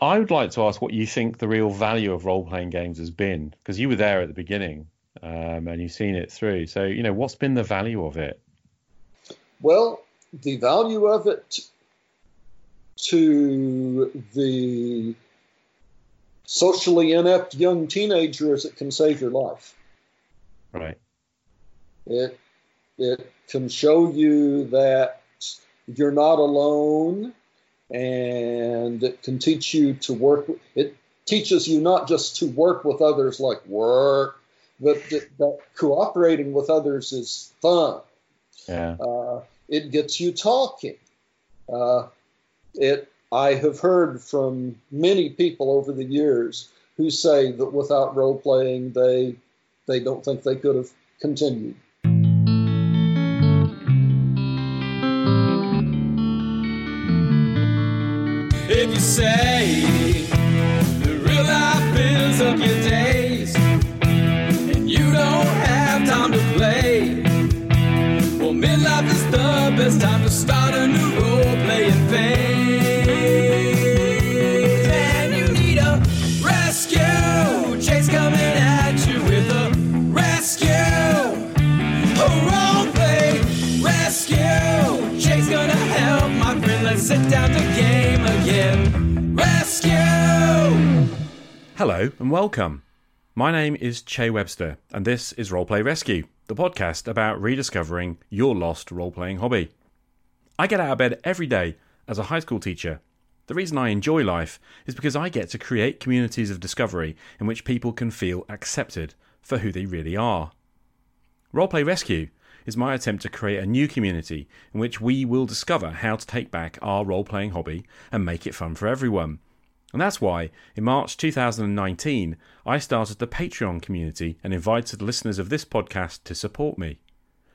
I would like to ask what you think the real value of role playing games has been, because you were there at the beginning um, and you've seen it through. So, you know, what's been the value of it? Well, the value of it to the socially inept young teenager is it can save your life. Right. It it can show you that you're not alone and it can teach you to work it teaches you not just to work with others like work but that, that cooperating with others is fun. Yeah. Uh, it gets you talking. Uh, it i have heard from many people over the years who say that without role playing they they don't think they could have continued say Hello and welcome. My name is Che Webster, and this is Roleplay Rescue, the podcast about rediscovering your lost role playing hobby. I get out of bed every day as a high school teacher. The reason I enjoy life is because I get to create communities of discovery in which people can feel accepted for who they really are. Roleplay Rescue is my attempt to create a new community in which we will discover how to take back our role playing hobby and make it fun for everyone. And that's why, in March 2019, I started the Patreon community and invited listeners of this podcast to support me.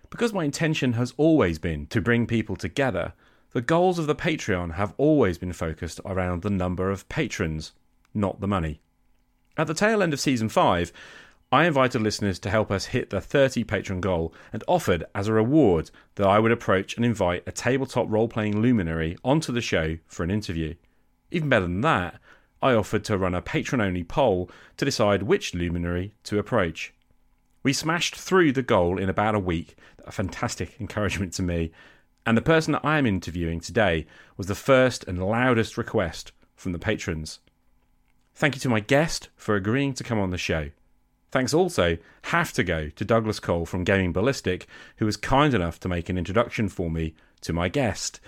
Because my intention has always been to bring people together, the goals of the Patreon have always been focused around the number of patrons, not the money. At the tail end of season 5, I invited listeners to help us hit the 30 patron goal and offered as a reward that I would approach and invite a tabletop role playing luminary onto the show for an interview. Even better than that, I offered to run a patron only poll to decide which luminary to approach. We smashed through the goal in about a week, a fantastic encouragement to me, and the person that I am interviewing today was the first and loudest request from the patrons. Thank you to my guest for agreeing to come on the show. Thanks also have to go to Douglas Cole from Gaming Ballistic, who was kind enough to make an introduction for me to my guest.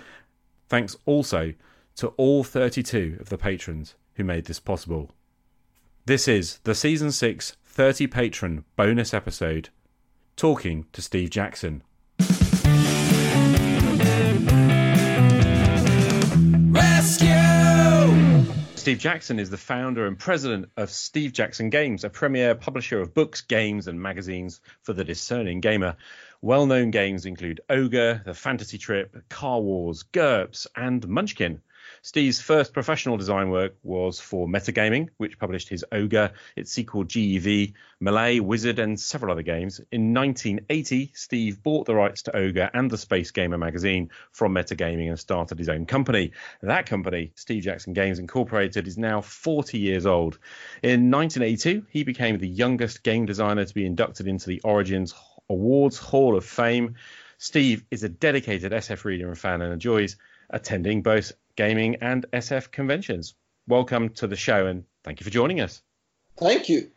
Thanks also to all 32 of the patrons who made this possible. This is the Season 6 30 patron bonus episode talking to Steve Jackson. Rescue. Steve Jackson is the founder and president of Steve Jackson Games, a premier publisher of books, games, and magazines for the discerning gamer. Well known games include Ogre, The Fantasy Trip, Car Wars, GURPS, and Munchkin. Steve's first professional design work was for Metagaming, which published his Ogre, its sequel GEV, Melee, Wizard, and several other games. In 1980, Steve bought the rights to Ogre and the Space Gamer magazine from Metagaming and started his own company. That company, Steve Jackson Games Incorporated, is now 40 years old. In 1982, he became the youngest game designer to be inducted into the Origins Awards Hall of Fame. Steve is a dedicated SF reader and fan and enjoys attending both gaming and SF conventions. Welcome to the show and thank you for joining us. thank you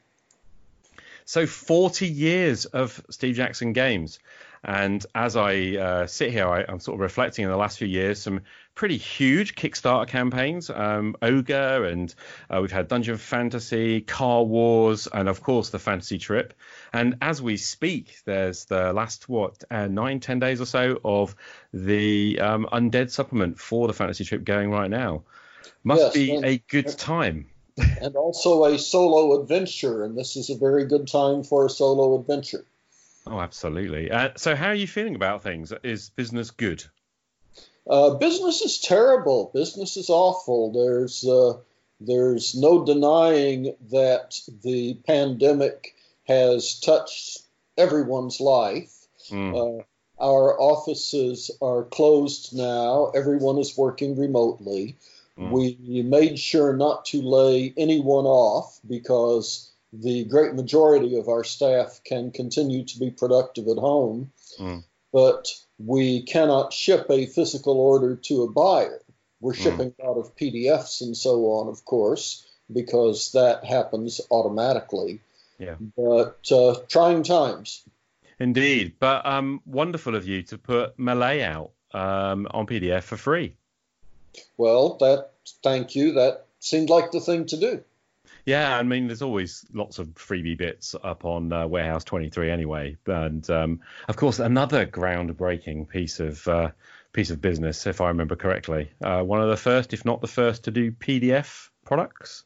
So, 40 years of Steve Jackson games. And as I uh, sit here, I, I'm sort of reflecting on the last few years, some pretty huge Kickstarter campaigns um, Ogre, and uh, we've had Dungeon Fantasy, Car Wars, and of course the Fantasy Trip. And as we speak, there's the last, what, uh, nine, ten days or so of the um, Undead supplement for the Fantasy Trip going right now. Must Yes, be and- a good time. and also a solo adventure and this is a very good time for a solo adventure Oh, absolutely. Uh, so, how are you feeling about things? Is business good? Uh, business is terrible. Business is awful. There's uh, there's no denying that the pandemic has touched everyone's life. Mm. Uh, our offices are closed now. Everyone is working remotely. Mm. We made sure not to lay anyone off because the great majority of our staff can continue to be productive at home. Mm. But we cannot ship a physical order to a buyer. We're Mm. shipping out of PDFs and so on, of course, because that happens automatically. Yeah. But uh, trying times. Indeed, but um, wonderful of you to put Melee out um, on PDF for free. Well, that thank you. That seemed like the thing to do. Yeah, I mean, there's always lots of freebie bits up on uh, Warehouse 23 anyway, and um, of course, another groundbreaking piece of uh, piece of business, if I remember correctly, uh, one of the first, if not the first, to do PDF products.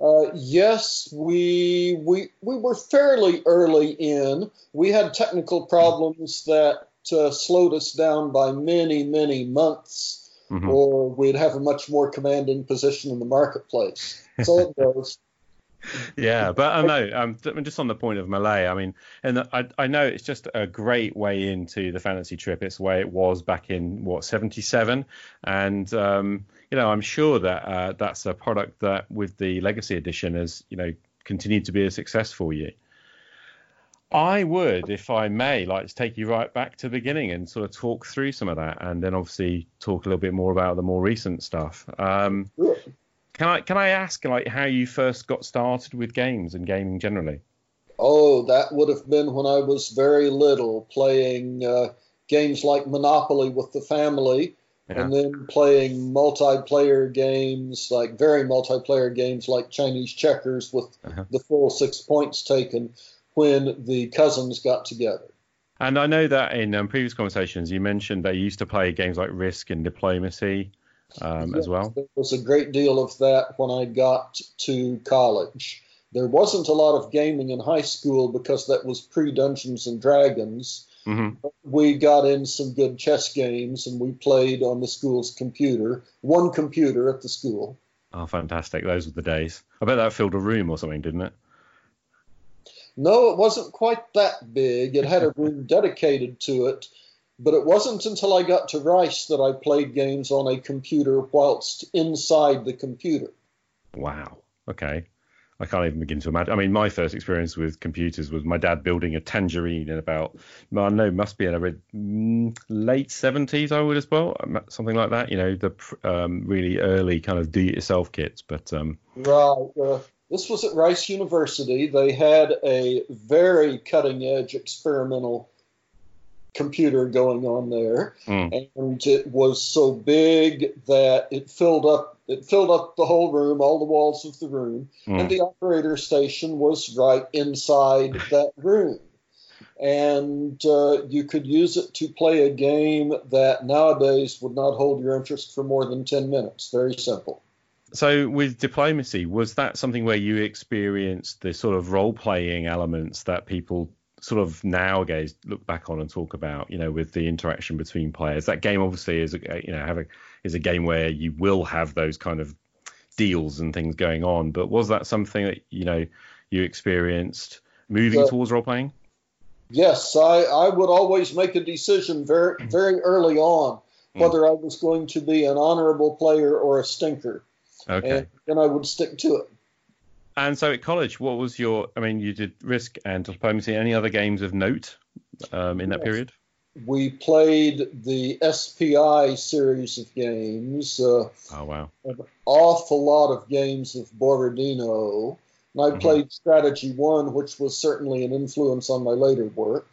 Uh, yes, we we we were fairly early in. We had technical problems that uh, slowed us down by many many months, Mhm. or we'd have a much more commanding position in the marketplace. So it goes. Yeah, but I know. Um, just on the point of Melee, I mean, and I, I know it's just a great way into the fantasy trip. It's the way it was back in what '77, and um, you know, I'm sure that uh, that's a product that, with the Legacy Edition, has you know continued to be a success for you. I would, if I may, like to take you right back to the beginning and sort of talk through some of that, and then obviously talk a little bit more about the more recent stuff. Um. Can I can I ask like how you first got started with games and gaming generally? Oh, that would have been when I was very little, playing uh, games like Monopoly with the family, Yeah. and then playing multiplayer games, like very multiplayer games like Chinese checkers with Uh-huh. the full six points taken when the cousins got together. And I know that in um, previous conversations you mentioned that you used to play games like Risk and Diplomacy um, as well. There was a great deal of that when I got to college. There wasn't a lot of gaming in high school because that was pre Dungeons and Dragons. hmm We got in some good chess games and we played on the school's computer, one computer at the school. Oh, fantastic! Those were the days. I bet that filled a room or something, didn't it? No, it wasn't quite that big. It had a room dedicated to it, but it wasn't until I got to Rice that I played games on a computer whilst inside the computer. Wow. Okay. I can't even begin to imagine. I mean, my first experience with computers was my dad building a Tangerine in about, I know, must be in a mm, late 70s, I would as well, um, something like that. You know, the um, really early kind of do-it-yourself kits. But um, Right. Uh, this was at Rice University. They had a very cutting edge experimental computer going on there, Mm. and it was so big that it filled up it filled up the whole room, all the walls of the room, Mm. and the operator station was right inside that room. And uh, you could use it to play a game that nowadays would not hold your interest for more than 10 minutes. Very simple. So with diplomacy, was that something where you experienced the sort of role playing elements that people sort of nowadays look back on and talk about, you know, with the interaction between players? That game obviously is a you know is a game where you will have those kind of deals and things going on. But was that something that you know you experienced moving Yeah. towards role playing? Yes, I, I would always make a decision very mm-hmm. very early on mm. whether I was going to be an honorable player or a stinker, Okay. and then I would stick to it. And so at college, what was your? I mean, you did Risk and Diplomacy. Any other games of note um, in that Yes. period? We played the SPI series of games, uh, Oh wow. an awful lot of games of Borodino, and I Mhm. played Strategy One, which was certainly an influence on my later work.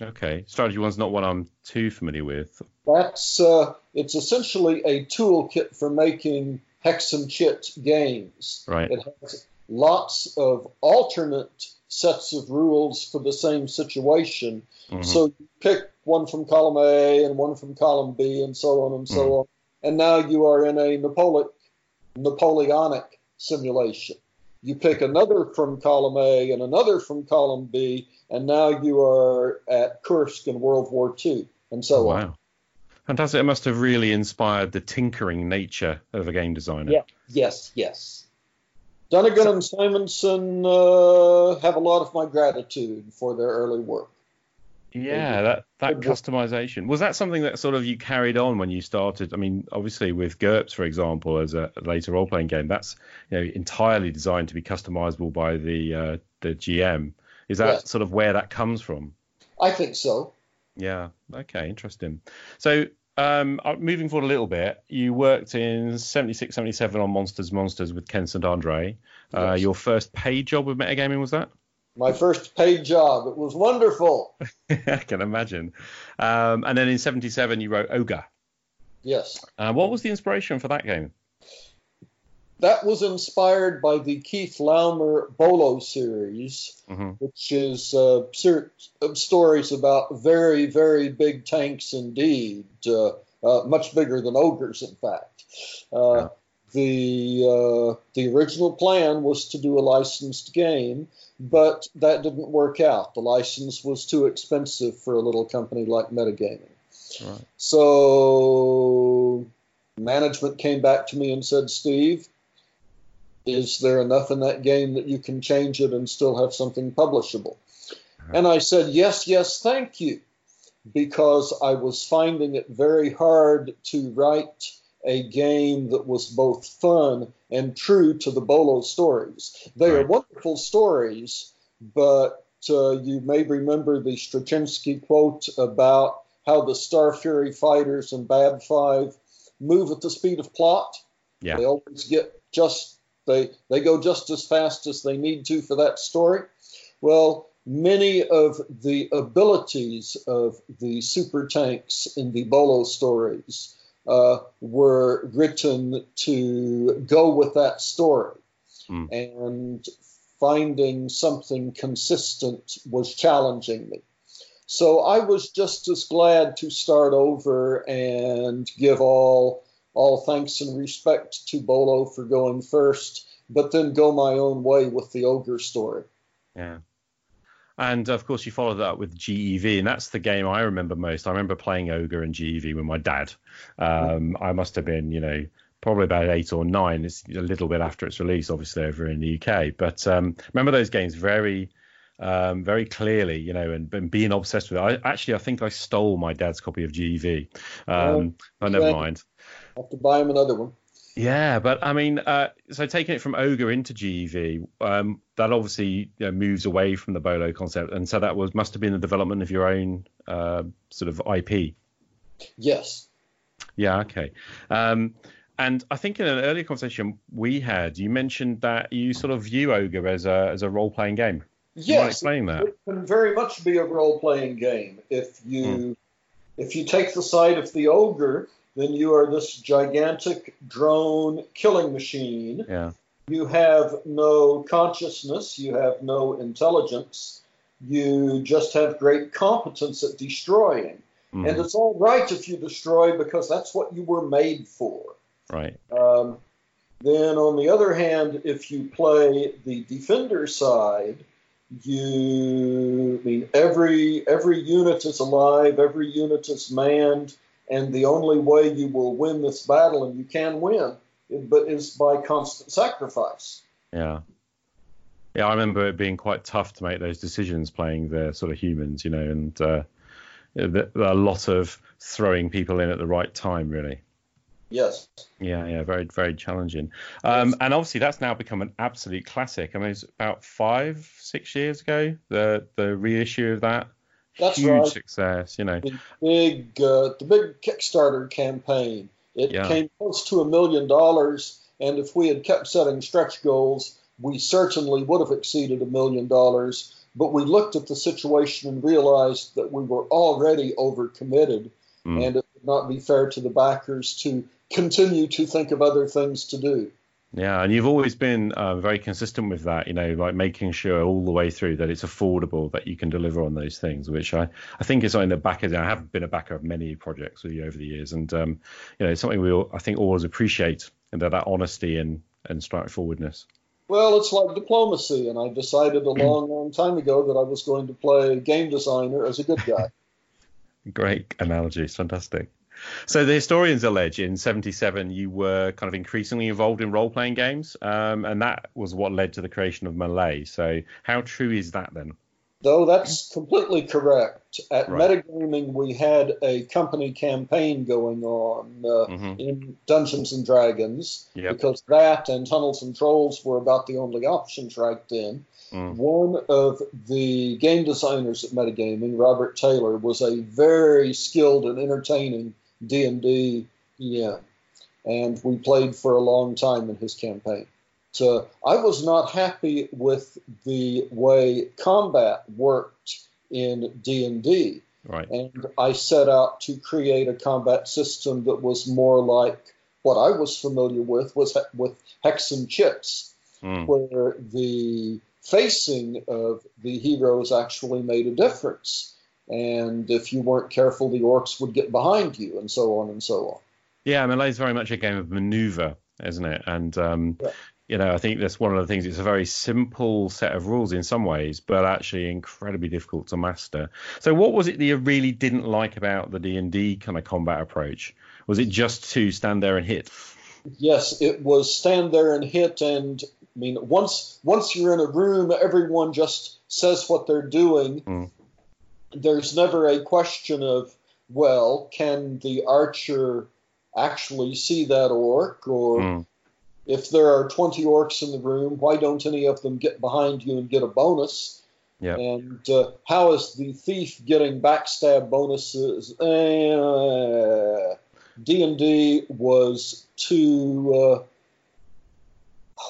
Okay. Strategy one's not one I'm too familiar with. That's uh, it's essentially a toolkit for making hex and chit games. Right. It has lots of alternate sets of rules for the same situation. Mhm. So you pick one from column A and one from column B and so on and so Mhm. on. And now you are in a Napoleonic, Napoleonic simulation. You pick another from column A and another from column B, and now you are at Kursk in World War II, and so on. Oh, wow. Fantastic. It must have really inspired the tinkering nature of a game designer. Yeah. Yes, yes. Dunnigan and Simonsen uh, have a lot of my gratitude for their early work. Yeah, that that customization was that something that sort of you carried on when you started. I mean, obviously with GURPS, for example, as a later role playing game, that's you know entirely designed to be customizable by the uh, the GM. Is that Yes. sort of where that comes from? I think so. Yeah. Okay. Interesting. So, um, uh, moving forward a little bit, you worked in 76, 77 on Monsters, Monsters with Ken St. Andre. Uh, Yes. your first paid job with metagaming was that? My first paid job. It was wonderful. I can imagine. Um, and then in 77, you wrote Ogre. Yes. Uh, what was the inspiration for that game? That was inspired by the Keith Laumer Bolo series, hmm which is uh, ser- stories about very, very big tanks indeed, uh, uh, much bigger than ogres, in fact. Uh, Yeah. The uh, the original plan was to do a licensed game, but that didn't work out. The license was too expensive for a little company like Metagaming. Right. So management came back to me and said, Steve, is there enough in that game that you can change it and still have something publishable? And I said, yes, yes, thank you, because I was finding it very hard to write a game that was both fun and true to the Bolo stories. They are wonderful stories, but uh, you may remember the Straczynski quote about how the Star Fury fighters in Bab Five move at the speed of plot. Yeah. They always get just they they go just as fast as they need to for that story. Well, many of the abilities of the super tanks in the Bolo stories uh, were written to go with that story, Hmm. and finding something consistent was challenging me. So I was just as glad to start over and give all all thanks and respect to Bolo for going first, but then go my own way with the ogre story. Yeah. And of course, you followed that up with GEV, and that's the game I remember most. I remember playing Ogre and GEV with my dad. Um, I must have been, you know, probably about eight or nine. It's a little bit after its release, obviously, over in the UK. But um, remember those games very, um, very clearly, you know, and, and being obsessed with it. I actually, I think I stole my dad's copy of GEV. Um, oh, never yeah. Mind. have to buy him another one. Yeah, but I mean, uh, so taking it from Ogre into GEV, um, that obviously you know, moves away from the Bolo concept, and so that was must have been the development of your own uh, sort of IP. Yes. Yeah, okay. Um, and I think in an earlier conversation we had, you mentioned that you sort of view Ogre as a as a role playing game. Do you mind Yes. explaining that? It can very much be a role playing game. If you if you take the side of the ogre, then you are this gigantic drone killing machine. Yeah, You have no consciousness, you have no intelligence, you just have great competence at destroying. Mhm. And it's all right if you destroy because that's what you were made for. right. Um, then, on the other hand, if you play the defender side, you I mean every every unit is alive, every unit is manned, and the only way you will win this battle, and you can win, but is by constant sacrifice. Yeah. Yeah, I remember it being quite tough to make those decisions playing the sort of humans, you know, and uh, the, a lot of throwing people in at the right time, really. Yes. Yeah, yeah, very, very challenging. Um, Yes. and obviously, that's now become an absolute classic. I mean, it's about five, six years ago the the reissue of that. That's Huge right. success, you know. the big uh, the big Kickstarter campaign. It Yeah. came close to a million dollars, and if we had kept setting stretch goals, we certainly would have exceeded a million dollars. But we looked at the situation and realized that we were already overcommitted, Mm. and it would not be fair to the backers to continue to think of other things to do. Yeah, and you've always been uh, very consistent with that, you know, like making sure all the way through that it's affordable, that you can deliver on those things, which I, I think is something that backers, I have been a backer of many projects with you over the years, and, um, you know, it's something we all, I think always appreciate, and that, that honesty and, and straightforwardness. Well, it's like diplomacy, and I decided a long, long time ago that I was going to play game designer as a good guy. Great analogy, it's fantastic. So the historians allege in '77 you were kind of increasingly involved in role-playing games, um, and that was what led to the creation of Melee. So how true is that then? Though that's completely correct. At Right. Metagaming, we had a company campaign going on uh, Mhm. in Dungeons and Dragons Yep. because that and Tunnels and Trolls were about the only options right then. Mm. One of the game designers at Metagaming, Robert Taylor, was a very skilled and entertaining D&D DM, and we played for a long time in his campaign. So I was not happy with the way combat worked in D&D, Right. and I set out to create a combat system that was more like what I was familiar with was he- with hex and chits, Mm. where the facing of the heroes actually made a difference. And if you weren't careful, the orcs would get behind you, and so on and so on. Yeah, Melee is very much a game of maneuver, isn't it? And um, Yeah. you know, I think that's one of the things. It's a very simple set of rules in some ways, but actually incredibly difficult to master. So, what was it that you really didn't like about the D and D kind of combat approach? Was it just to stand there and hit? Yes, it was stand there and hit, and I mean, once once you're in a room, everyone just says what they're doing. Mm. There's never a question of, well, can the archer actually see that orc, or Mm. if there are 20 orcs in the room, why don't any of them get behind you and get a bonus? Yeah. And uh, how is the thief getting backstab bonuses? Uh, D&D was too, uh,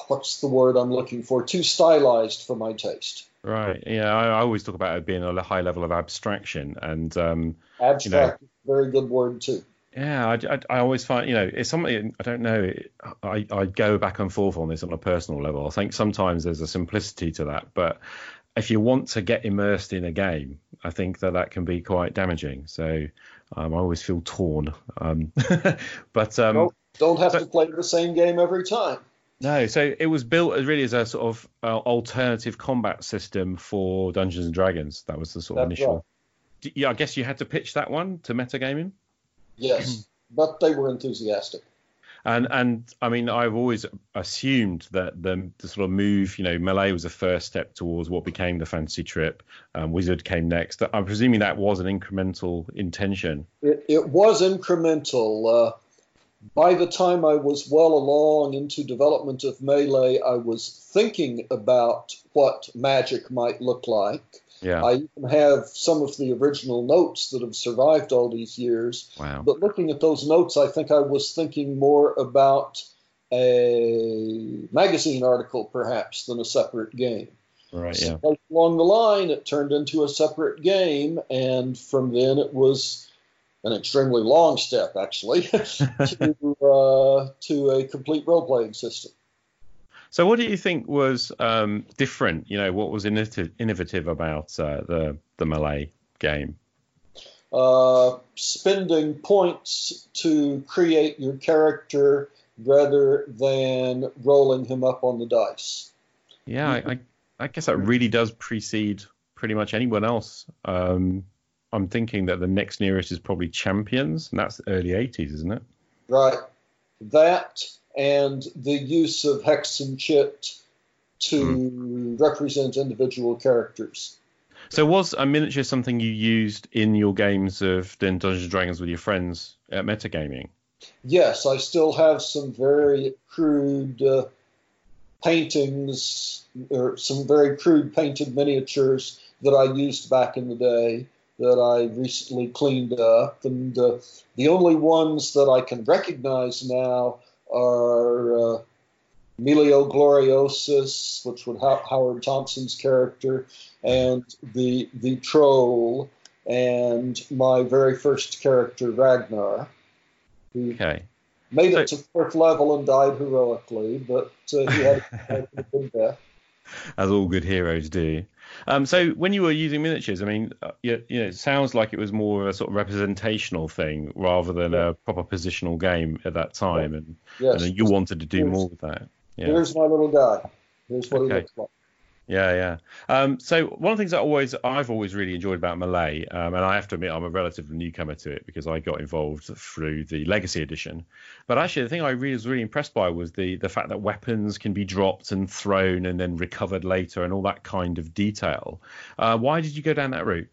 what's the word I'm looking for? Too stylized for my taste. Right. Yeah, I, I always talk about it being a high level of abstraction, and um, Abstract is a very good word too. Yeah, I, I, I always find, you know, it's something, I don't know, I, I go back and forth on this on a personal level. I think sometimes there's a simplicity to that, but if you want to get immersed in a game, I think that that can be quite damaging. So um, I always feel torn. Um, but um, Nope. Don't have so- to play the same game every time. No, so it was built as really as a sort of uh, alternative combat system for Dungeons and Dragons. That was the sort of That's initial. right. D- Yeah, I guess you had to pitch that one to metagaming. Yes, but they were enthusiastic. And and I mean, I've always assumed that the, the sort of move, you know, melee was the first step towards what became the fantasy trip. Um, Wizard came next. I'm presuming that was an incremental intention. It, it was incremental. Uh, by the time I was well along into development of Melee, I was thinking about what magic might look like. Yeah. I even have some of the original notes that have survived all these years. wow. But looking at those notes, I think I was thinking more about a magazine article, perhaps, than a separate game. Right. Yeah. Along the line, it turned into a separate game, and from then it was an extremely long step, actually, to, uh, to a complete role playing system. So, what do you think was um, different? You know, what was innovative, innovative about uh, the the melee game? Uh, spending points to create your character rather than rolling him up on the dice. Yeah, I, I, I guess that really does precede pretty much anyone else. Um, I'm thinking that the next nearest is probably Champions, and that's the early 80s, isn't it? Right. That and the use of hex and chit to represent individual characters. So was a miniature something you used in your games of Dungeons and Dragons with your friends at Metagaming? Yes, I still have some very crude uh, paintings, or some very crude painted miniatures that I used back in the day that I recently cleaned up. And uh, the only ones that I can recognize now are uh, Emilio Gloriosus, which would ha- Howard Thompson's character, and the the troll, and my very first character Ragnar, who Okay. made it to fourth level and died heroically, but uh, he had a good death. As all good heroes do. Um, so when you were using miniatures, I mean, you, you know, it sounds like it was more of a sort of representational thing rather than a proper positional game at that time, and, Yes, and you wanted to do Here's- more with that. Yeah. here's my little guy. Here's what Okay. he looks like. Yeah, yeah. Um, so one of the things I always I've always really enjoyed about Melee, um, and I have to admit I'm a relative newcomer to it because I got involved through the Legacy Edition. But actually, the thing I really was really impressed by was the the fact that weapons can be dropped and thrown and then recovered later, and all that kind of detail. Uh, why did you go down that route?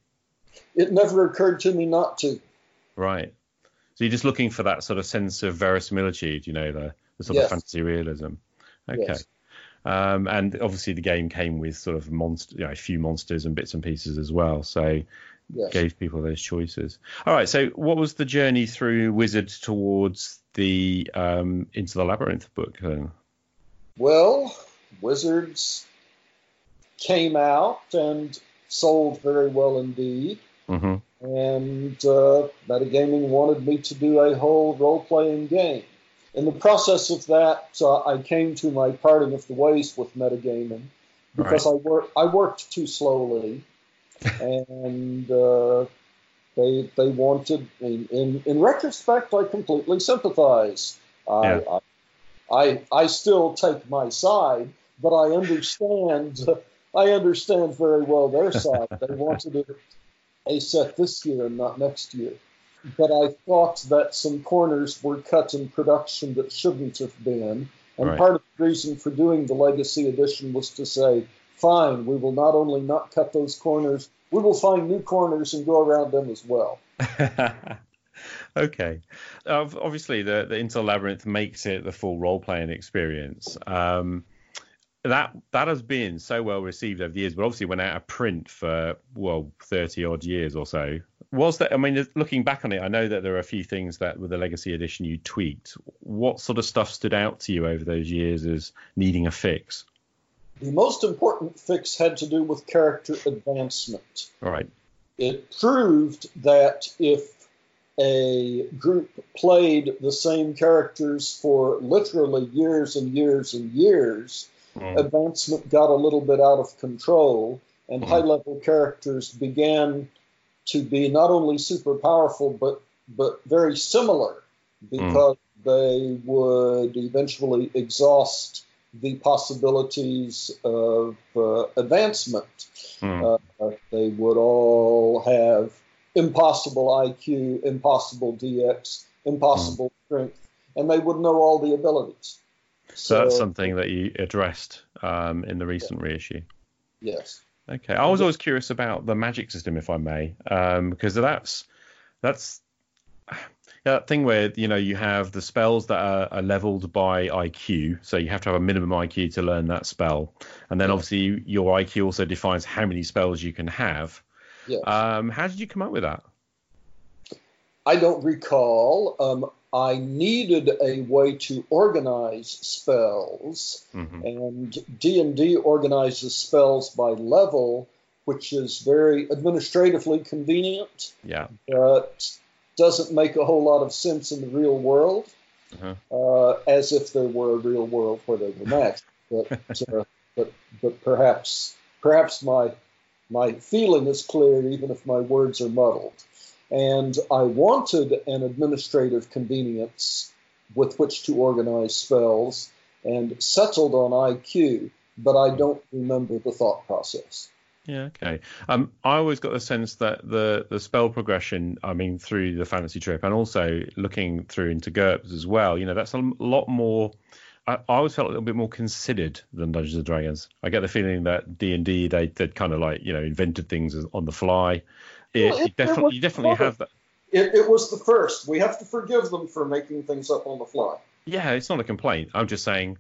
It never occurred to me not to. Right. So you're just looking for that sort of sense of verisimilitude, you know, the, the sort Yes. of fantasy realism. Okay. Yes. Um, and obviously the game came with sort of monster, you know, a few monsters and bits and pieces as well. So Yes. gave people those choices. All right. So what was the journey through Wizard towards the um, Into the Labyrinth book? Then? Well, Wizards came out and sold very well indeed. hmm and uh, Metagaming wanted me to do a whole role playing game. In the process of that, uh, I came to my parting of the ways with Metagaming because I, wor- I worked too slowly, and uh, they they wanted. In, in in retrospect, I completely sympathize. I, Yeah. I I I still take my side, but I understand. I understand very well their side. They wanted it a set this year and not next year. But I thought that some corners were cut in production that shouldn't have been. And Right. part of the reason for doing the Legacy Edition was to say, fine, we will not only not cut those corners, we will find new corners and go around them as well. okay. Uh, obviously, the the the Labyrinth makes it the full role playing experience. Um, that that has been so well received over the years, but obviously went out of print for well thirty odd years or so. Was that? I mean, looking back on it, I know that there are a few things that with the Legacy Edition you tweaked. What sort of stuff stood out to you over those years as needing a fix? The most important fix had to do with character advancement. All right. it proved that if a group played the same characters for literally years and years and years, Mm. advancement got a little bit out of control, and Mhm. high level characters began to be not only super powerful but but very similar because they would eventually exhaust the possibilities of uh, advancement. Mm. Uh, they would all have impossible IQ, impossible DX, impossible strength, and they would know all the abilities. so that's something that you addressed um, in the recent reissue. Yes. Okay, I was always curious about the magic system, if I may, um, because that's that's that thing where you know you have the spells that are, are leveled by IQ, so you have to have a minimum IQ to learn that spell, and then Yeah. obviously your IQ also defines how many spells you can have. Yes. Um, how did you come up with that? I don't recall. Um, I needed a way to organize spells, hmm and D and D organizes spells by level, which is very administratively convenient. Yeah, but doesn't make a whole lot of sense in the real world, Uh-huh. uh, as if there were a real world where they were matched. But, uh, but, but perhaps, perhaps my my feeling is clear, even if my words are muddled. And I wanted an administrative convenience with which to organize spells, and settled on IQ, but I don't remember the thought process. Yeah, okay. Um, I always got the sense that the the spell progression, I mean, through the fantasy trip, and also looking through into GURPS as well. You know, that's a lot more. I, I always felt a little bit more considered than Dungeons and Dragons. I get the feeling that D and D they they kind of like you know invented things on the fly. It, Well, you it- definitely you definitely have that. It, it was the first. We have to forgive them for making things up on the fly. Yeah, it's not a complaint. I'm just saying,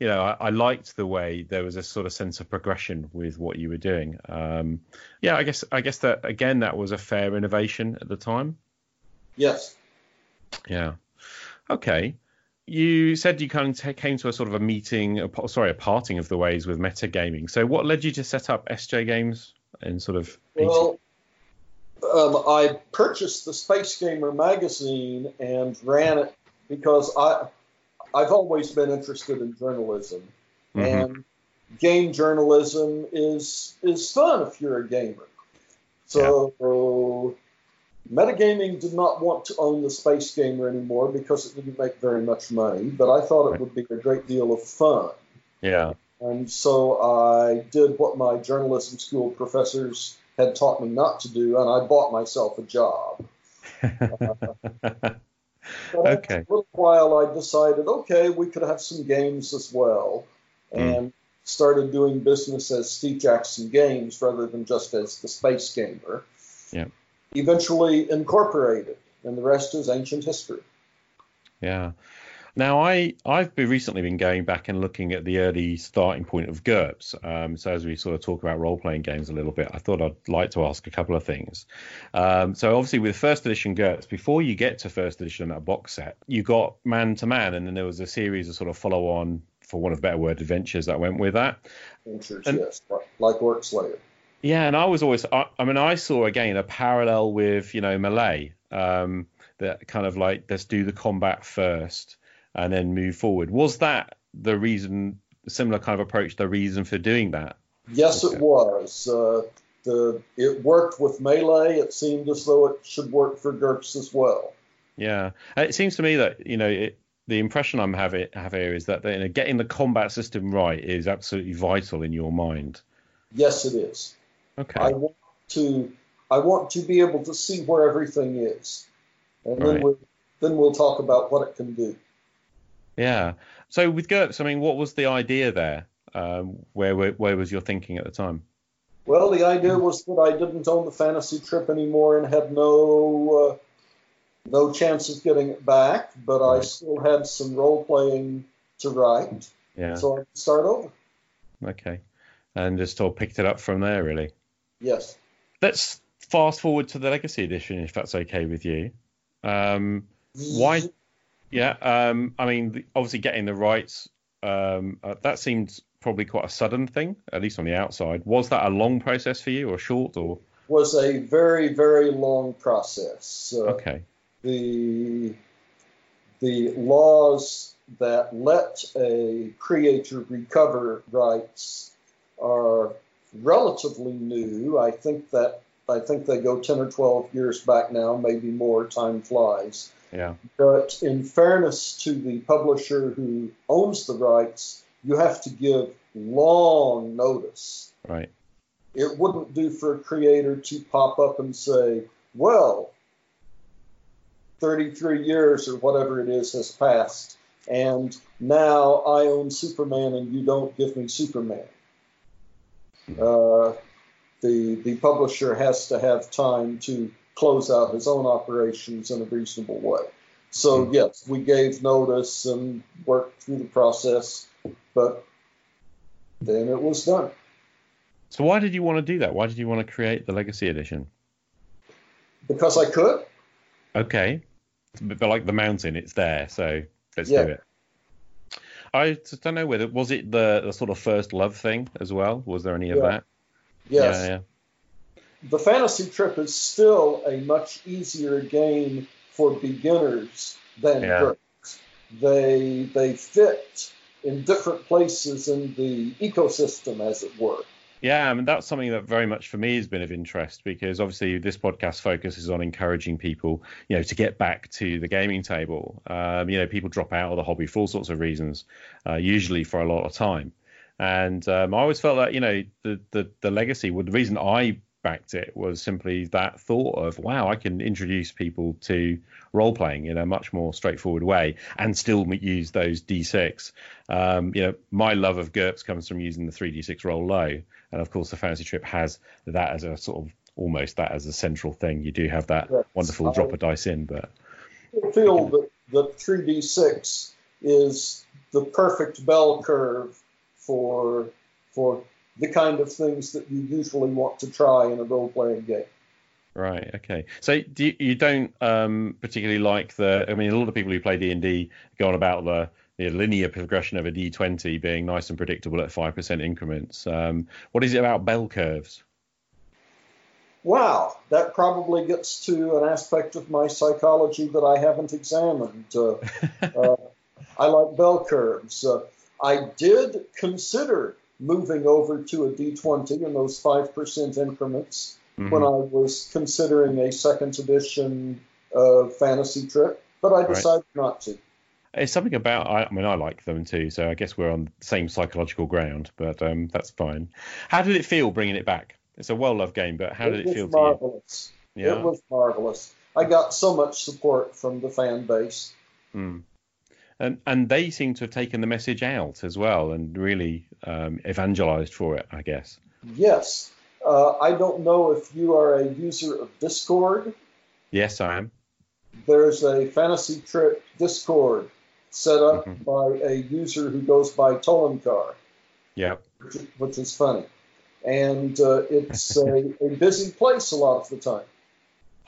you know, I, I liked the way there was a sort of sense of progression with what you were doing. Um, yeah, I guess I guess that again that was a fair innovation at the time. Yes. Yeah. Okay. You said you kind of came to a sort of a meeting, a, sorry, a parting of the ways with metagaming. So, what led you to set up SJ Games in sort of? 80 Well, um, I purchased the Space Gamer magazine and ran it because I, I've always been interested in journalism, Mhm. and game journalism is is fun if you're a gamer. So, Metagaming did not want to own the Space Gamer anymore because it didn't make very much money, but I thought it would be a great deal of fun. Yeah. And so I did what my journalism school professors had taught me not to do, and I bought myself a job. But Okay. After a little while, I decided, okay, we could have some games as well, hmm. and started doing business as Steve Jackson Games rather than just as the Space Gamer. Yeah. Eventually incorporated, and the rest is ancient history. Yeah. Now I I've been recently been going back and looking at the early starting point of GURPS. Um, so as we sort of talk about role playing games a little bit, I thought I'd like to ask a couple of things. Um, so obviously with first edition GURPS, before you get to first edition that box set, you got man to man, and then there was a series of sort of follow on, for want of a better word, adventures that went with that. Adventures, And- yes, like Orc Slayer. Yeah, and I was always, I, I mean, I saw again a parallel with, you know, Melee, um, that kind of like, let's do the combat first and then move forward. Was that the reason, similar kind of approach, the reason for doing that? Yes, Okay. it was. Uh, the it worked with melee. It seemed as though it should work for GURPS as well. Yeah. And It seems to me that, you know, it, the impression I'm having have here is that you know, getting the combat system right is absolutely vital in your mind. Yes, it is. Okay. I want to I want to be able to see where everything is, and Right. then we then we'll talk about what it can do. Yeah. So with GURPS, I mean, what was the idea there? Um, where, where where was your thinking at the time? Well, the idea was that I didn't own the fantasy trip anymore and had no uh, no chance of getting it back, but I still had some role playing to write, Yeah. so I could start over. Okay. And just sort of picked it up from there, really. Yes. Let's fast forward to the Legacy Edition, if that's okay with you. Um, why? Yeah. Um, I mean, the- obviously, getting the rights, um, uh, that seemed probably quite a sudden thing, at least on the outside. Was that a long process for you, or short, or? was a very very long process. Uh, Okay. the the laws that let a creator recover rights are relatively new. I think that I think they go ten or twelve years back now, maybe more. Time flies. Yeah. But in fairness to the publisher who owns the rights, you have to give long notice. Right. It wouldn't do for a creator to pop up and say, well, 33 years or whatever it is has passed, and now I own Superman and you don't give me Superman. Uh, the, the publisher has to have time to close out his own operations in a reasonable way. So, hmm. yes, we gave notice and worked through the process, but then it was done. So why did you want to do that? Why did you want to create the Legacy Edition? Because I could. Okay. But, but like the mountain, it's there, so let's Yeah. do it. I just don't know whether was it the, the sort of first love thing as well. Was there any of Yeah. that? Yes. Yeah, yeah. The fantasy trip is still a much easier game for beginners than Yeah. They they fit in different places in the ecosystem, as it were. Yeah, I mean that's something that very much for me has been of interest because obviously this podcast focuses on encouraging people, you know, to get back to the gaming table. Um, you know, people drop out of the hobby for all sorts of reasons, uh, usually for a lot of time. And um, I always felt that you know the the, the legacy. Well, the reason I backed it was simply that thought of wow, I can introduce people to role playing in a much more straightforward way and still use those d6. Um, you know, my love of GURPS comes from using the 3d6 roll low, and of course the fantasy trip has that as a sort of almost that as a central thing. You do have that Yes. wonderful I- drop a dice in, but I feel that the 3d6 is the perfect bell curve for for the kind of things that you usually want to try in a role playing game. Right. Okay. So do you, you don't um, particularly like the? I mean, a lot of people who play D and D go on about the the linear progression of a D twenty being nice and predictable at five percent increments. Um, what is it about bell curves? Wow, that probably gets to an aspect of my psychology that I haven't examined. Uh, uh, I like bell curves. Uh, I did consider moving over to a D20 in those 5% increments Mhm. when I was considering a second edition uh, fantasy trip, but I Right. decided not to. It's something about. I, I mean, I like them too, so I guess we're on the same psychological ground. But um, that's fine. How did it feel bringing it back? It's a well-loved game, but how did it, feel marvelous. to you? It was marvelous. I got so much support from the fan base. Mm. And and they seem to have taken the message out as well and really um, evangelized for it, I guess. Yes. Uh, I don't know if you are a user of Discord. Yes, I am. There's a Fantasy Trip Discord set up Mhm. by a user who goes by Tolenkar, Yeah. which, which is funny. And uh, it's a, a busy place a lot of the time.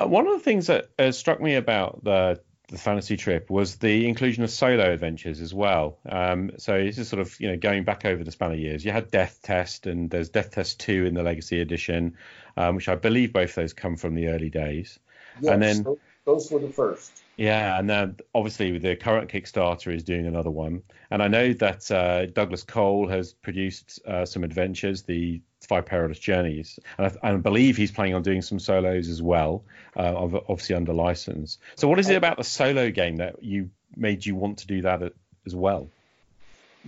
Uh, One of the things that uh, struck me about the the fantasy trip was the inclusion of solo adventures as well. Um, so this is sort of you know going back over the span of years. You had Death Test and there's Death Test Two in the Legacy Edition, um, which I believe both those come from the early days. Yes, And then- those were the first. Yeah, and then obviously the current Kickstarter is doing another one, and I know that uh, Douglas Cole has produced uh, some adventures, the Five Perilous Journeys, and I, I believe he's planning on doing some solos as well, uh, obviously under license. So, what is it about the solo game that you made you want to do that as well?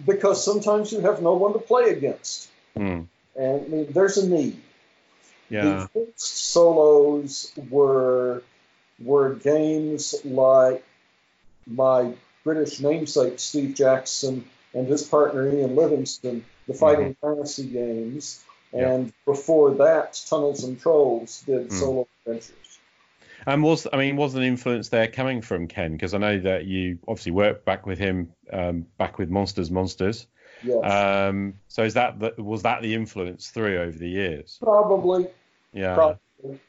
Because sometimes you have no one to play against. Hmm. And I mean, there's a need. Yeah, The first solos were were games like my British namesake Steve Jackson and his partner Ian Livingstone, the Fighting Fantasy games, Yeah. and before that, Tunnels and Trolls did Mm. solo adventures. and was I mean was an influence there coming from Ken? Because I know that you obviously worked back with him, um, back with Monsters Monsters. Yes, Um, so is that the, was that the influence through over the years? probably. Yeah. Probably.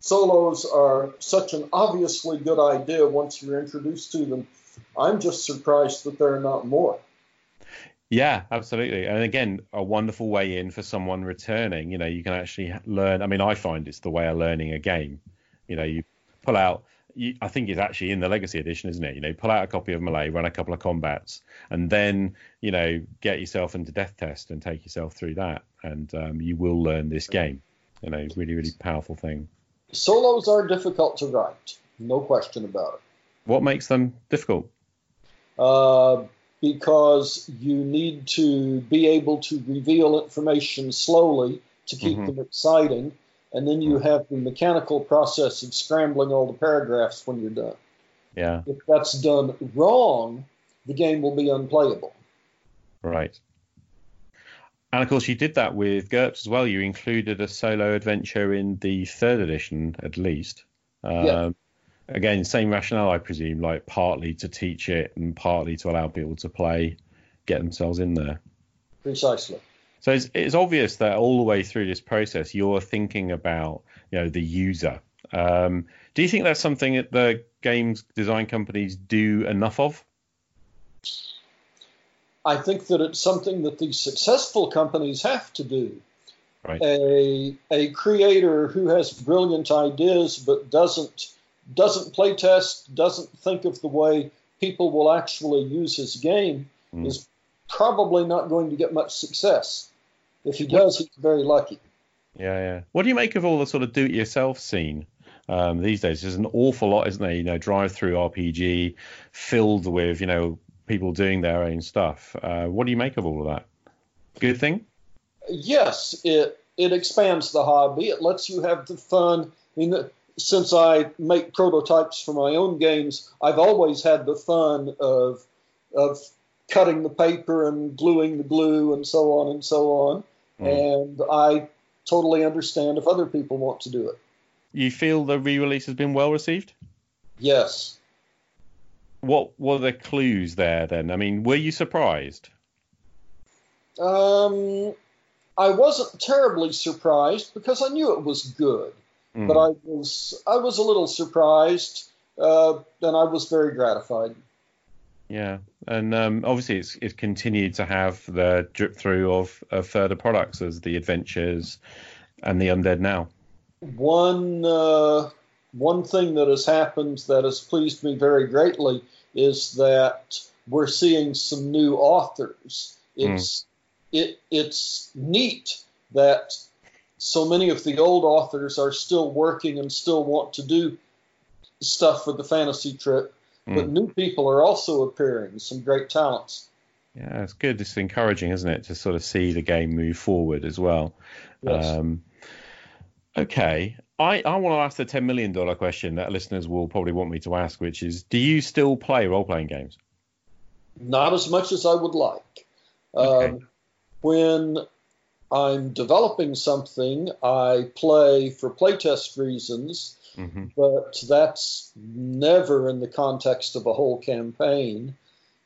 Solos are such an obviously good idea once you're introduced to them. I'm just surprised that there are not more. Yeah, absolutely. And again, a wonderful way in for someone returning. You know, you can actually learn. I mean, I find it's the way of learning a game. You know, you pull out. You, I think it's actually in the Legacy Edition, isn't it? You know, pull out a copy of Melee, run a couple of combats, and then you know get yourself into Death Test and take yourself through that, and um, you will learn this game. You know, really, really powerful thing. Solos are difficult to write, no question about it. What makes them difficult? Uh, because you need to be able to reveal information slowly to keep Mhm. them exciting, and then you have the mechanical process of scrambling all the paragraphs when you're done. Yeah, If that's done wrong, the game will be unplayable. right. And of course, you did that with GURPS as well. You included a solo adventure in the third edition, at least. Um, Yeah. Again, same rationale, I presume, like partly to teach it and partly to allow people to play, get themselves in there. Precisely. So it's, it's obvious that all the way through this process, you're thinking about, you know, the user. Um, do you think that's something that the games design companies do enough of? I think that it's something that these successful companies have to do. Right. A a creator who has brilliant ideas but doesn't doesn't play test, doesn't think of the way people will actually use his game Mm. is probably not going to get much success. If he does, he's very lucky. Yeah, yeah. What do you make of all the sort of do-it-yourself scene um, these days? There's an awful lot, isn't there? You know, DriveThruRPG filled with you know people doing their own stuff. Uh, what do you make of all of that? Good thing. Yes, it it expands the hobby. It lets you have the fun. I mean, since I make prototypes for my own games, I've always had the fun of of cutting the paper and gluing the glue and so on and so on. And I totally understand if other people want to do it. You feel the re-release has been well received? Yes. What were the clues there then? I mean, were you surprised? Um, I wasn't terribly surprised because I knew it was good. Mm. but I was I was a little surprised, uh, and I was very gratified. Yeah, and um, obviously it's it's continued to have the drip through of, of further products as the adventures and the undead now. One uh, one thing that has happened that has pleased me very greatly is that we're seeing some new authors. It's it it's neat that so many of the old authors are still working and still want to do stuff for the fantasy trip but new people are also appearing. Some great talents. Yeah, it's good. It's encouraging, isn't it, to sort of see the game move forward as well. Yes. Um, okay, I, I want to ask the ten million dollar question that listeners will probably want me to ask, which is, do you still play role playing games? Not as much as I would like. Okay. Um, when I'm developing something, I play for playtest reasons, hmm but that's never in the context of a whole campaign.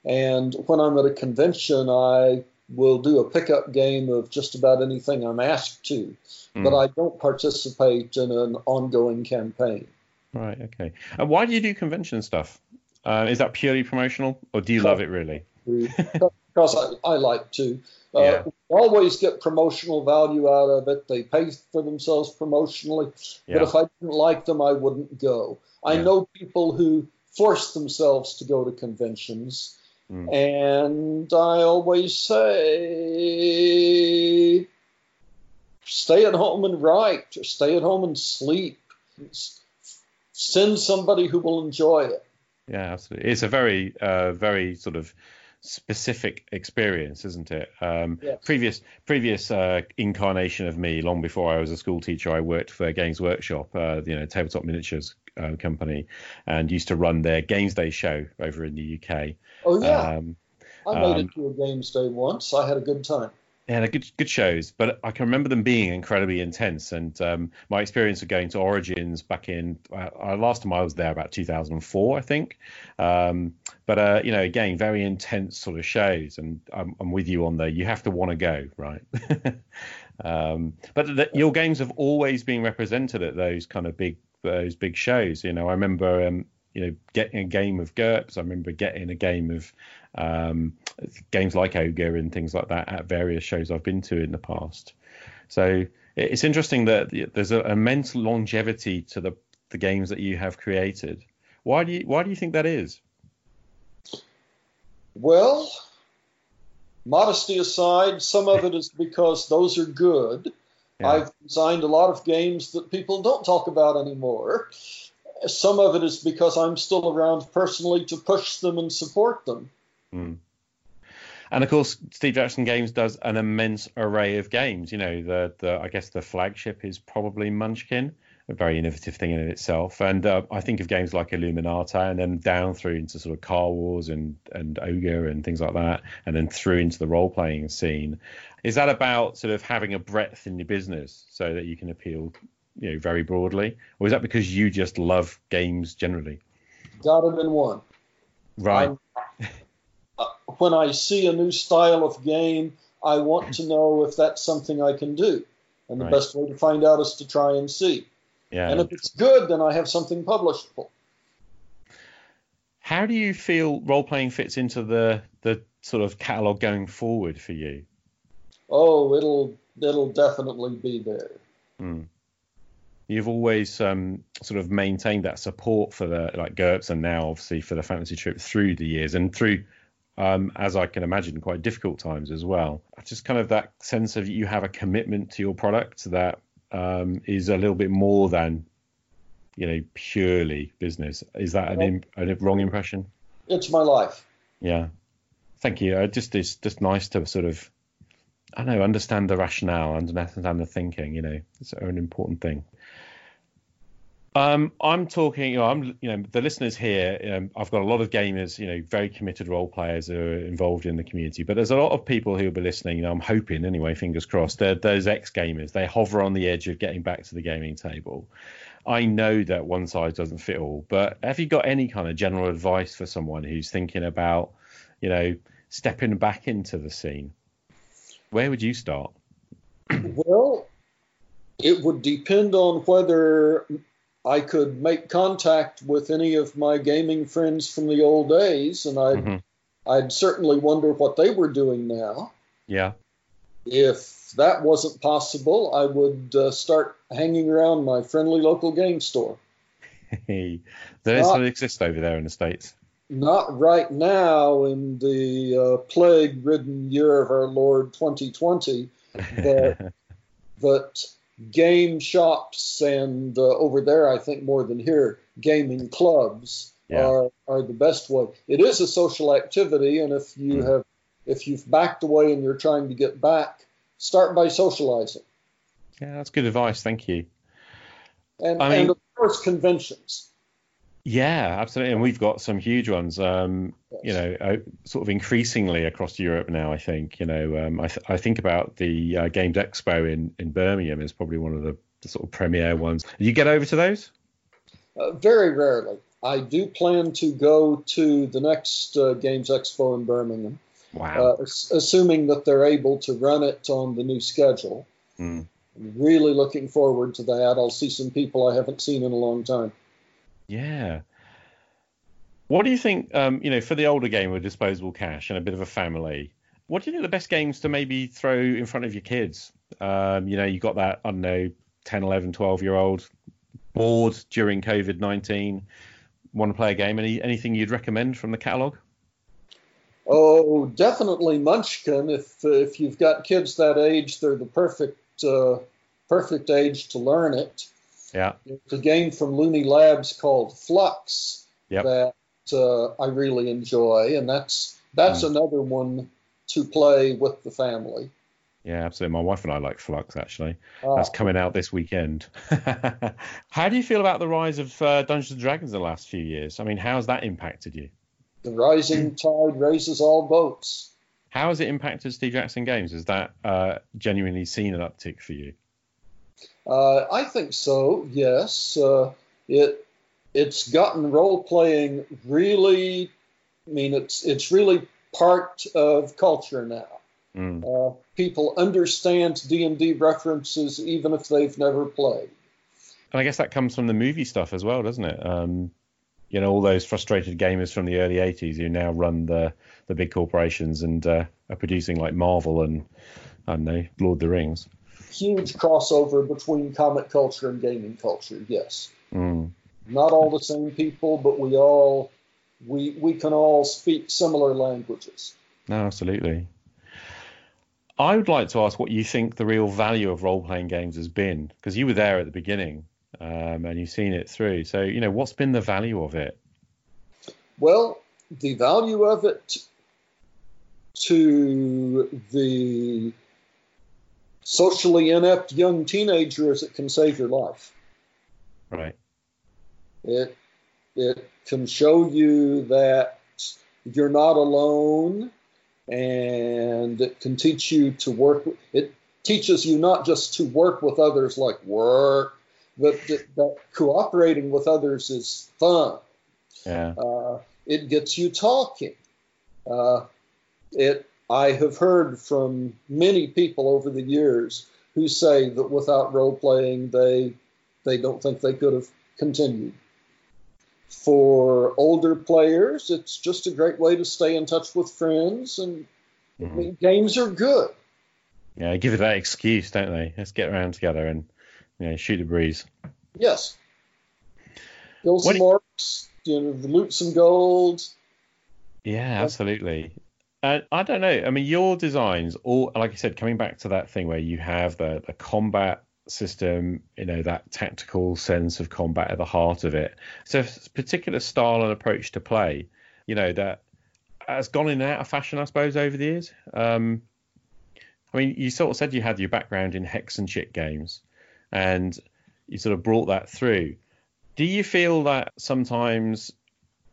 And when I'm at a convention, I will do a pickup game of just about anything I'm asked to, but I don't participate in an ongoing campaign. Right. Okay. And why do you do convention stuff? Uh, is that purely promotional, or do you love it really? because I, I like to. Uh, Yeah. Always get promotional value out of it. They pay for themselves promotionally. But if I didn't like them, I wouldn't go. I Yeah. know people who force themselves to go to conventions, Mm. and I always say, stay at home and write, or stay at home and sleep. Send somebody who will enjoy it. Yeah, absolutely. It's a very, uh, very sort of specific experience, isn't it? Um, Yes. Previous, previous uh, incarnation of me, long before I was a school teacher, I worked for Games Workshop, uh, you know, tabletop miniatures uh, company, and used to run their Games Day show over in the UK. Oh yeah. Um, I made Um, it to a games day once. I had a good time. Yeah, good, good shows, but I can remember them being incredibly intense. And um, my experience of going to Origins back in uh, last time I was there about 2004, I think. Um, but uh, you know, again, very intense sort of shows, and I'm, I'm with you on the you have to want to go, right? um, but the, your games have always been represented at those kind of big those big shows. You know, I remember. You know, getting a game of GURPS. I remember getting a game of um, games like Ogre and things like that at various shows I've been to in the past. So it's interesting that there's an immense longevity to the the games that you have created. Why do you why do you think that is? Well, modesty aside, some of it is because those are good. Yeah. I've designed a lot of games that people don't talk about anymore. Some of it is because I'm still around personally to push them and support them. And of course, Steve Jackson Games does an immense array of games. You know, the the I guess the flagship is probably Munchkin, a very innovative thing in itself. And uh, I think of games like Illuminati, and then down through into sort of Car Wars and and Ogre and things like that, and then through into the role playing scene. Is that about sort of having a breadth in your business so that you can appeal, you know, very broadly, or is that because you just love games generally? Got it in one. Right. Uh, when I see a new style of game, I want to know if that's something I can do. And the Right. best way to find out is to try and see. yeah. And if it's good, then I have something publishable. How do you feel role playing fits into the the sort of catalog going forward for you? Oh, it'll it'll definitely be there. Hmm. You've always um, sort of maintained that support for the like GURPS and now obviously for the fantasy trip through the years and through, um, as I can imagine, quite difficult times as well. Just kind of that sense of you have a commitment to your product that um, is a little bit more than, you know, purely business. Is that an, im- a wrong impression? It's my life. Yeah. Thank you. Uh, just it's just nice to sort of I don't know understand the rationale and understand the thinking. You know, it's an important thing. Um, I'm talking. You know, I'm. You know, the listeners here. Um, I've got a lot of gamers. You know, very committed role players who are involved in the community. But there's a lot of people who will be listening. You know, I'm hoping anyway. Fingers crossed. They're those ex gamers. They hover on the edge of getting back to the gaming table. I know that one size doesn't fit all, but have you got any kind of general advice for someone who's thinking about, you know, stepping back into the scene? Where would you start? Well, it would depend on whether I could make contact with any of my gaming friends from the old days, and I'd, Mhm. I'd certainly wonder what they were doing now. Yeah. If that wasn't possible, I would uh, start hanging around my friendly local game store. Those Not- that exist over there in the States. Not right now in the uh, plague ridden year of our Lord 2020, but, but game shops and uh, over there, I think more than here, gaming clubs Yeah. are are the best way. It is a social activity, and if you Mm. have if you've backed away and you're trying to get back, start by socializing. Yeah, that's good advice. Thank you. And, I mean- and of course, conventions. Yeah, absolutely. And we've got some huge ones, um, you know, uh, sort of increasingly across Europe now, I think. You know, um, I, th- I think about the uh, Games Expo in, in Birmingham is probably one of the, the sort of premier ones. You get over to those? Uh, very rarely. I do plan to go to the next uh, Games Expo in Birmingham, Wow. uh, assuming that they're able to run it on the new schedule. Mm. Really looking forward to that. I'll see some people I haven't seen in a long time. Yeah. What do you think, um, you know, for the older game with disposable cash and a bit of a family, what do you think the best games to maybe throw in front of your kids? Um, you know, you got that, I don't know, 10, 11, 12 year old bored during COVID 19, want to play a game. Any Anything you'd recommend from the catalogue? Oh, definitely Munchkin. If if you've got kids that age, they're the perfect uh, perfect age to learn it. Yeah. It's a game from Looney Labs called Fluxx Yep. that uh, I really enjoy, and that's that's Mm. another one to play with the family. Yeah, absolutely. My wife and I like Fluxx, actually. Uh, That's coming out this weekend. How do you feel about the rise of uh, Dungeons and Dragons in the last few years? I mean, how's that impacted you? the rising tide raises all boats. How has it impacted Steve Jackson Games? Has that uh, genuinely seen an uptick for you? Uh, I think so. Yes, uh, it it's gotten role playing really. I mean, it's it's really part of culture now. Mm. Uh, people understand D and D references even if they've never played. And I guess that comes from the movie stuff as well, doesn't it? Um, you know, all those frustrated gamers from the early '80s who now run the the big corporations and uh, are producing like Marvel and I don't know, Lord of the Rings. Huge crossover between comic culture and gaming culture. Yes, Mm. not all the same people, but we all we we can all speak similar languages. No, absolutely. I would like to ask what you think the real value of role playing games has been, because you were there at the beginning um, and you've seen it through. So, you know, what's been the value of it? Well, the value of it to the socially inept young teenager is it can save your life. Right. It it can show you that you're not alone, and it can teach you to work. It teaches you not just to work with others like work, but that, that cooperating with others is fun. Yeah. Uh, it gets you talking. Uh, it. I have heard from many people over the years who say that without role playing, they they don't think they could have continued. For older players, it's just a great way to stay in touch with friends, and I Mhm. mean, games are good. Yeah. Give it that excuse, don't they? Let's get around together and, you know, shoot the breeze. Yes, kill some orcs, you know, loot some gold. Yeah, absolutely. I don't know. I mean, your designs, all like I said, coming back to that thing where you have the, the combat system, you know, that tactical sense of combat at the heart of it. So, particular style and approach to play, you know, that has gone in and out of fashion, I suppose, over the years. Um, I mean, you sort of said you had your background in hex and chit games, and you sort of brought that through. Do you feel that sometimes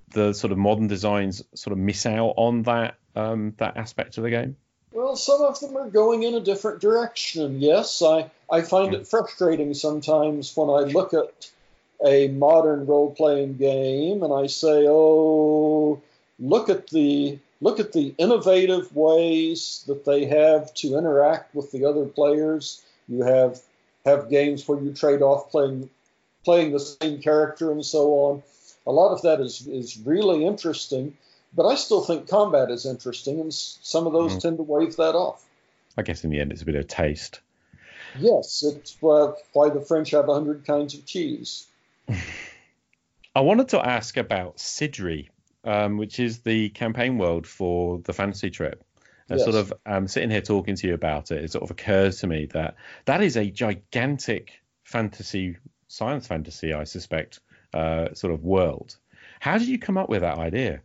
the sort of modern designs sort of miss out on that um, that aspect of the game? Well, some of them are going in a different direction. Yes, I, I find it frustrating sometimes when I look at a modern role playing game and I say, "Oh, look at the look at the innovative ways that they have to interact with the other players." You have have games where you trade off playing playing the same character and so on. A lot of that is is really interesting, but I still think combat is interesting, and some of those Mhm. tend to wave that off. I guess in the end, it's a bit of taste. Yes, it's uh, why the French have a hundred kinds of cheese. I wanted to ask about Cidri, um, which is the campaign world for the fantasy trip. And Yes. sort of um, sitting here talking to you about it, it sort of occurs to me that that is a gigantic fantasy, science fantasy, I suspect, uh, sort of world. How did you come up with that idea?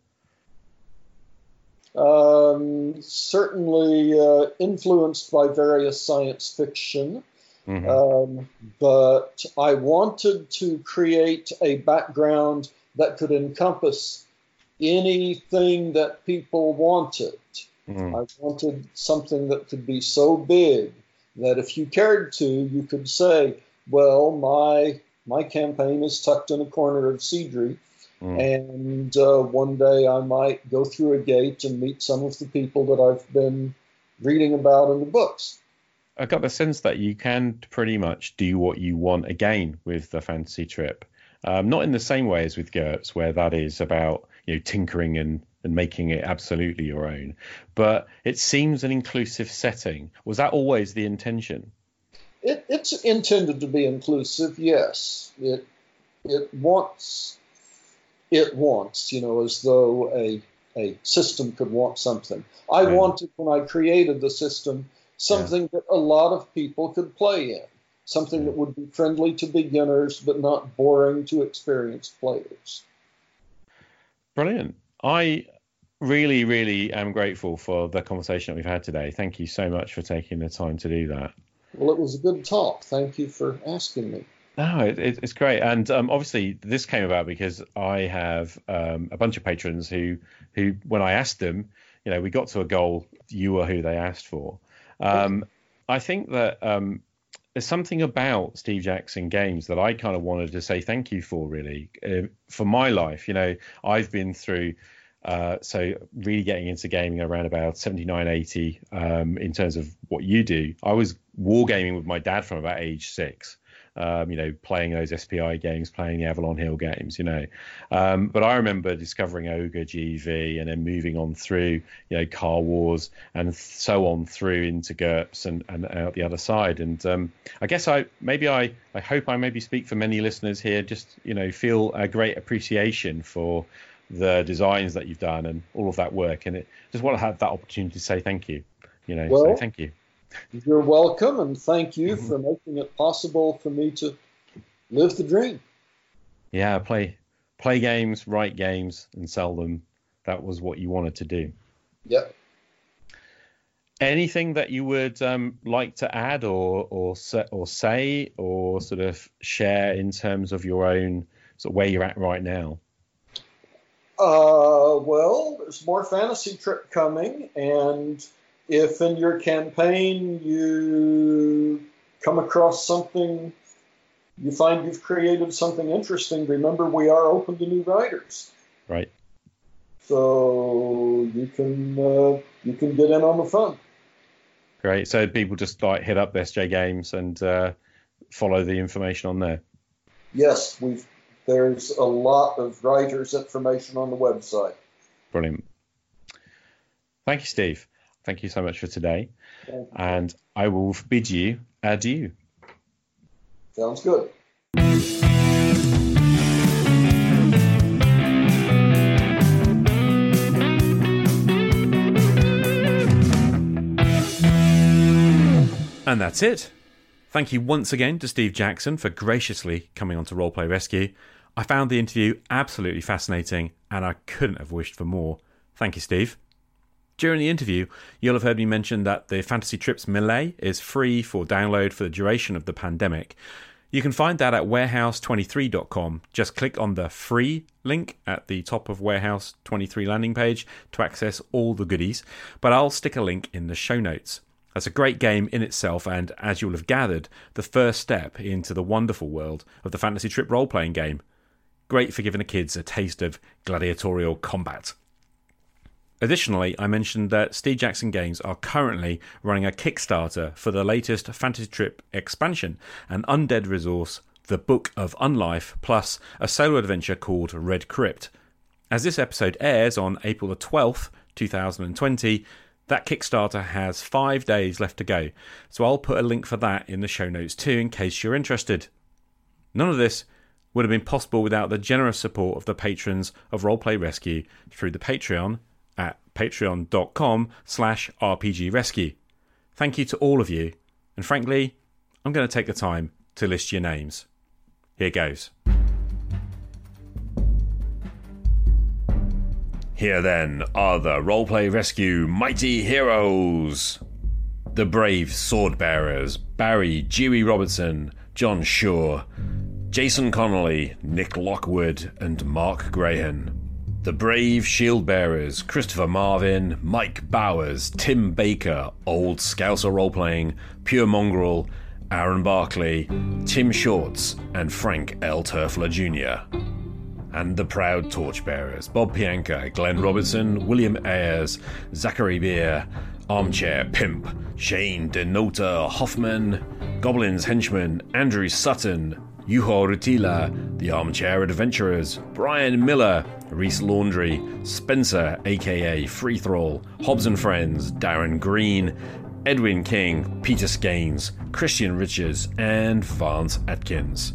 Um, certainly uh, influenced by various science fiction. Mhm. Um, but I wanted to create a background that could encompass anything that people wanted. Mhm. I wanted something that could be so big that if you cared to, you could say, "Well, my my campaign is tucked in a corner of Cidri, Mm. and uh, one day I might go through a gate and meet some of the people that I've been reading about in the books." I got the sense that you can pretty much do what you want again with the fantasy trip. Um, not in the same way as with GURPS, where that is about you know tinkering and, and making it absolutely your own. But it seems an inclusive setting. Was that always the intention? It, it's intended to be inclusive, yes. It it wants it wants, you know, as though a a system could want something. I Right. wanted when I created the system something that a lot of people could play in, something that would be friendly to beginners but not boring to experienced players. Brilliant. I really, really am grateful for the conversation that we've had today. Thank you so much for taking the time to do that. Well, it was a good talk. Thank you for asking me. No, it, it, it's great, and um, obviously this came about because I have um, a bunch of patrons who, who, when I asked them, you know, we got to a goal. You were who they asked for. Um, I think that um, there's something about Steve Jackson games that I kind of wanted to say thank you for, really, uh, for my life. You know, I've been through. Uh, so really getting into gaming around about 79 80 um, in terms of what you do i was wargaming with my dad from about age six um, you know, playing those SPI games, playing the Avalon Hill games, you know. Um, but I remember discovering Ogre G.E.V. and then moving on through, you know, Car Wars and so on through into GURPS and, and out the other side. And um, I guess I maybe I, I hope I maybe speak for many listeners here, just, you know, feel a great appreciation for the designs that you've done and all of that work. And it just want to have that opportunity to say thank you, you know, so thank you. You're welcome, and thank you for making it possible for me to live the dream. Yeah, play play games, write games, and sell them. That was what you wanted to do. Yep. Anything that you would um, like to add or or or say or sort of share in terms of your own sort of where you're at right now? Uh, well, there's more fantasy trip coming, and if in your campaign you come across something, you find you've created something interesting, remember we are open to new writers. Right. So you can uh, you can get in on the fun. Great. So people just like hit up SJ Games and uh, follow the information on there. Yes, we've there's a lot of writers' information on the website. Brilliant. Thank you, Steve. Thank you so much for today. And I will bid you adieu. Sounds good. And that's it. Thank you once again to Steve Jackson for graciously coming on to Roleplay Rescue. I found the interview absolutely fascinating and I couldn't have wished for more. Thank you, Steve. During the interview, you'll have heard me mention that the Fantasy Trips Melee is free for download for the duration of the pandemic. You can find that at warehouse23.com. Just click on the free link at the top of Warehouse 23 landing page to access all the goodies, but I'll stick a link in the show notes. That's a great game in itself, and as you'll have gathered, the first step into the wonderful world of the Fantasy Trip role playing game. Great for giving the kids a taste of gladiatorial combat. Additionally, I mentioned that Steve Jackson Games are currently running a Kickstarter for the latest Fantasy Trip expansion, an undead resource, the Book of Unlife, plus a solo adventure called Red Crypt. As this episode airs on April the 12th, 2020, that Kickstarter has five days left to go, so I'll put a link for that in the show notes too in case you're interested. None of this would have been possible without the generous support of the patrons of Roleplay Rescue through the Patreon at patreon.com slash rpgrescue. Thank you to all of you, and frankly, I'm going to take the time to list your names. Here goes. Here then are the Roleplay Rescue Mighty Heroes. The brave sword bearers Barry Dewey Robertson, John Shaw, Jason Connolly, Nick Lockwood, and Mark Grahan. The brave shield bearers Christopher Marvin, Mike Bowers, Tim Baker, Old Scouser Roleplaying, Pure Mongrel, Aaron Barkley, Tim Shorts, and Frank L. Turfler Jr. And the proud torchbearers Bob Pianka, Glenn Robertson, William Ayers, Zachary Beer, Armchair Pimp, Shane Denota Hoffman, Goblin's Henchman, Andrew Sutton, Yuho Rutila, The Armchair Adventurers, Brian Miller, Reese Laundry, Spencer, aka Free Thrall, Hobbs and Friends, Darren Green, Edwin King, Peter Skanes, Christian Richards, and Vance Atkins.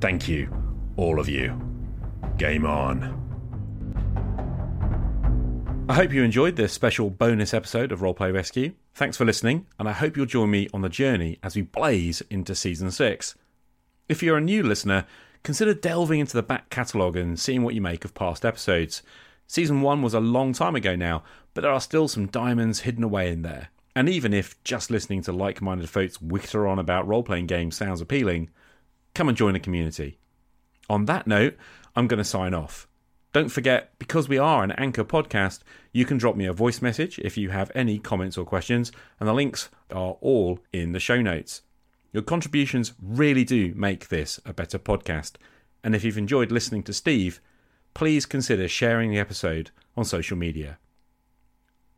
Thank you, all of you. Game on. I hope you enjoyed this special bonus episode of Roleplay Rescue. Thanks for listening, and I hope you'll join me on the journey as we blaze into Season 6. If you're a new listener, consider delving into the back catalogue and seeing what you make of past episodes. Season 1 was a long time ago now, but there are still some diamonds hidden away in there. And even if just listening to like minded folks witter on about role playing games sounds appealing, come and join the community. On that note, I'm going to sign off. Don't forget, because we are an Anchor podcast, you can drop me a voice message if you have any comments or questions, and the links are all in the show notes. Your contributions really do make this a better podcast, and if you've enjoyed listening to Steve, please consider sharing the episode on social media.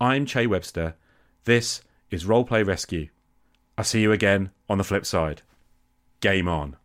I'm Che Webster. This is Roleplay Rescue. I'll see you again on the flip side. Game on.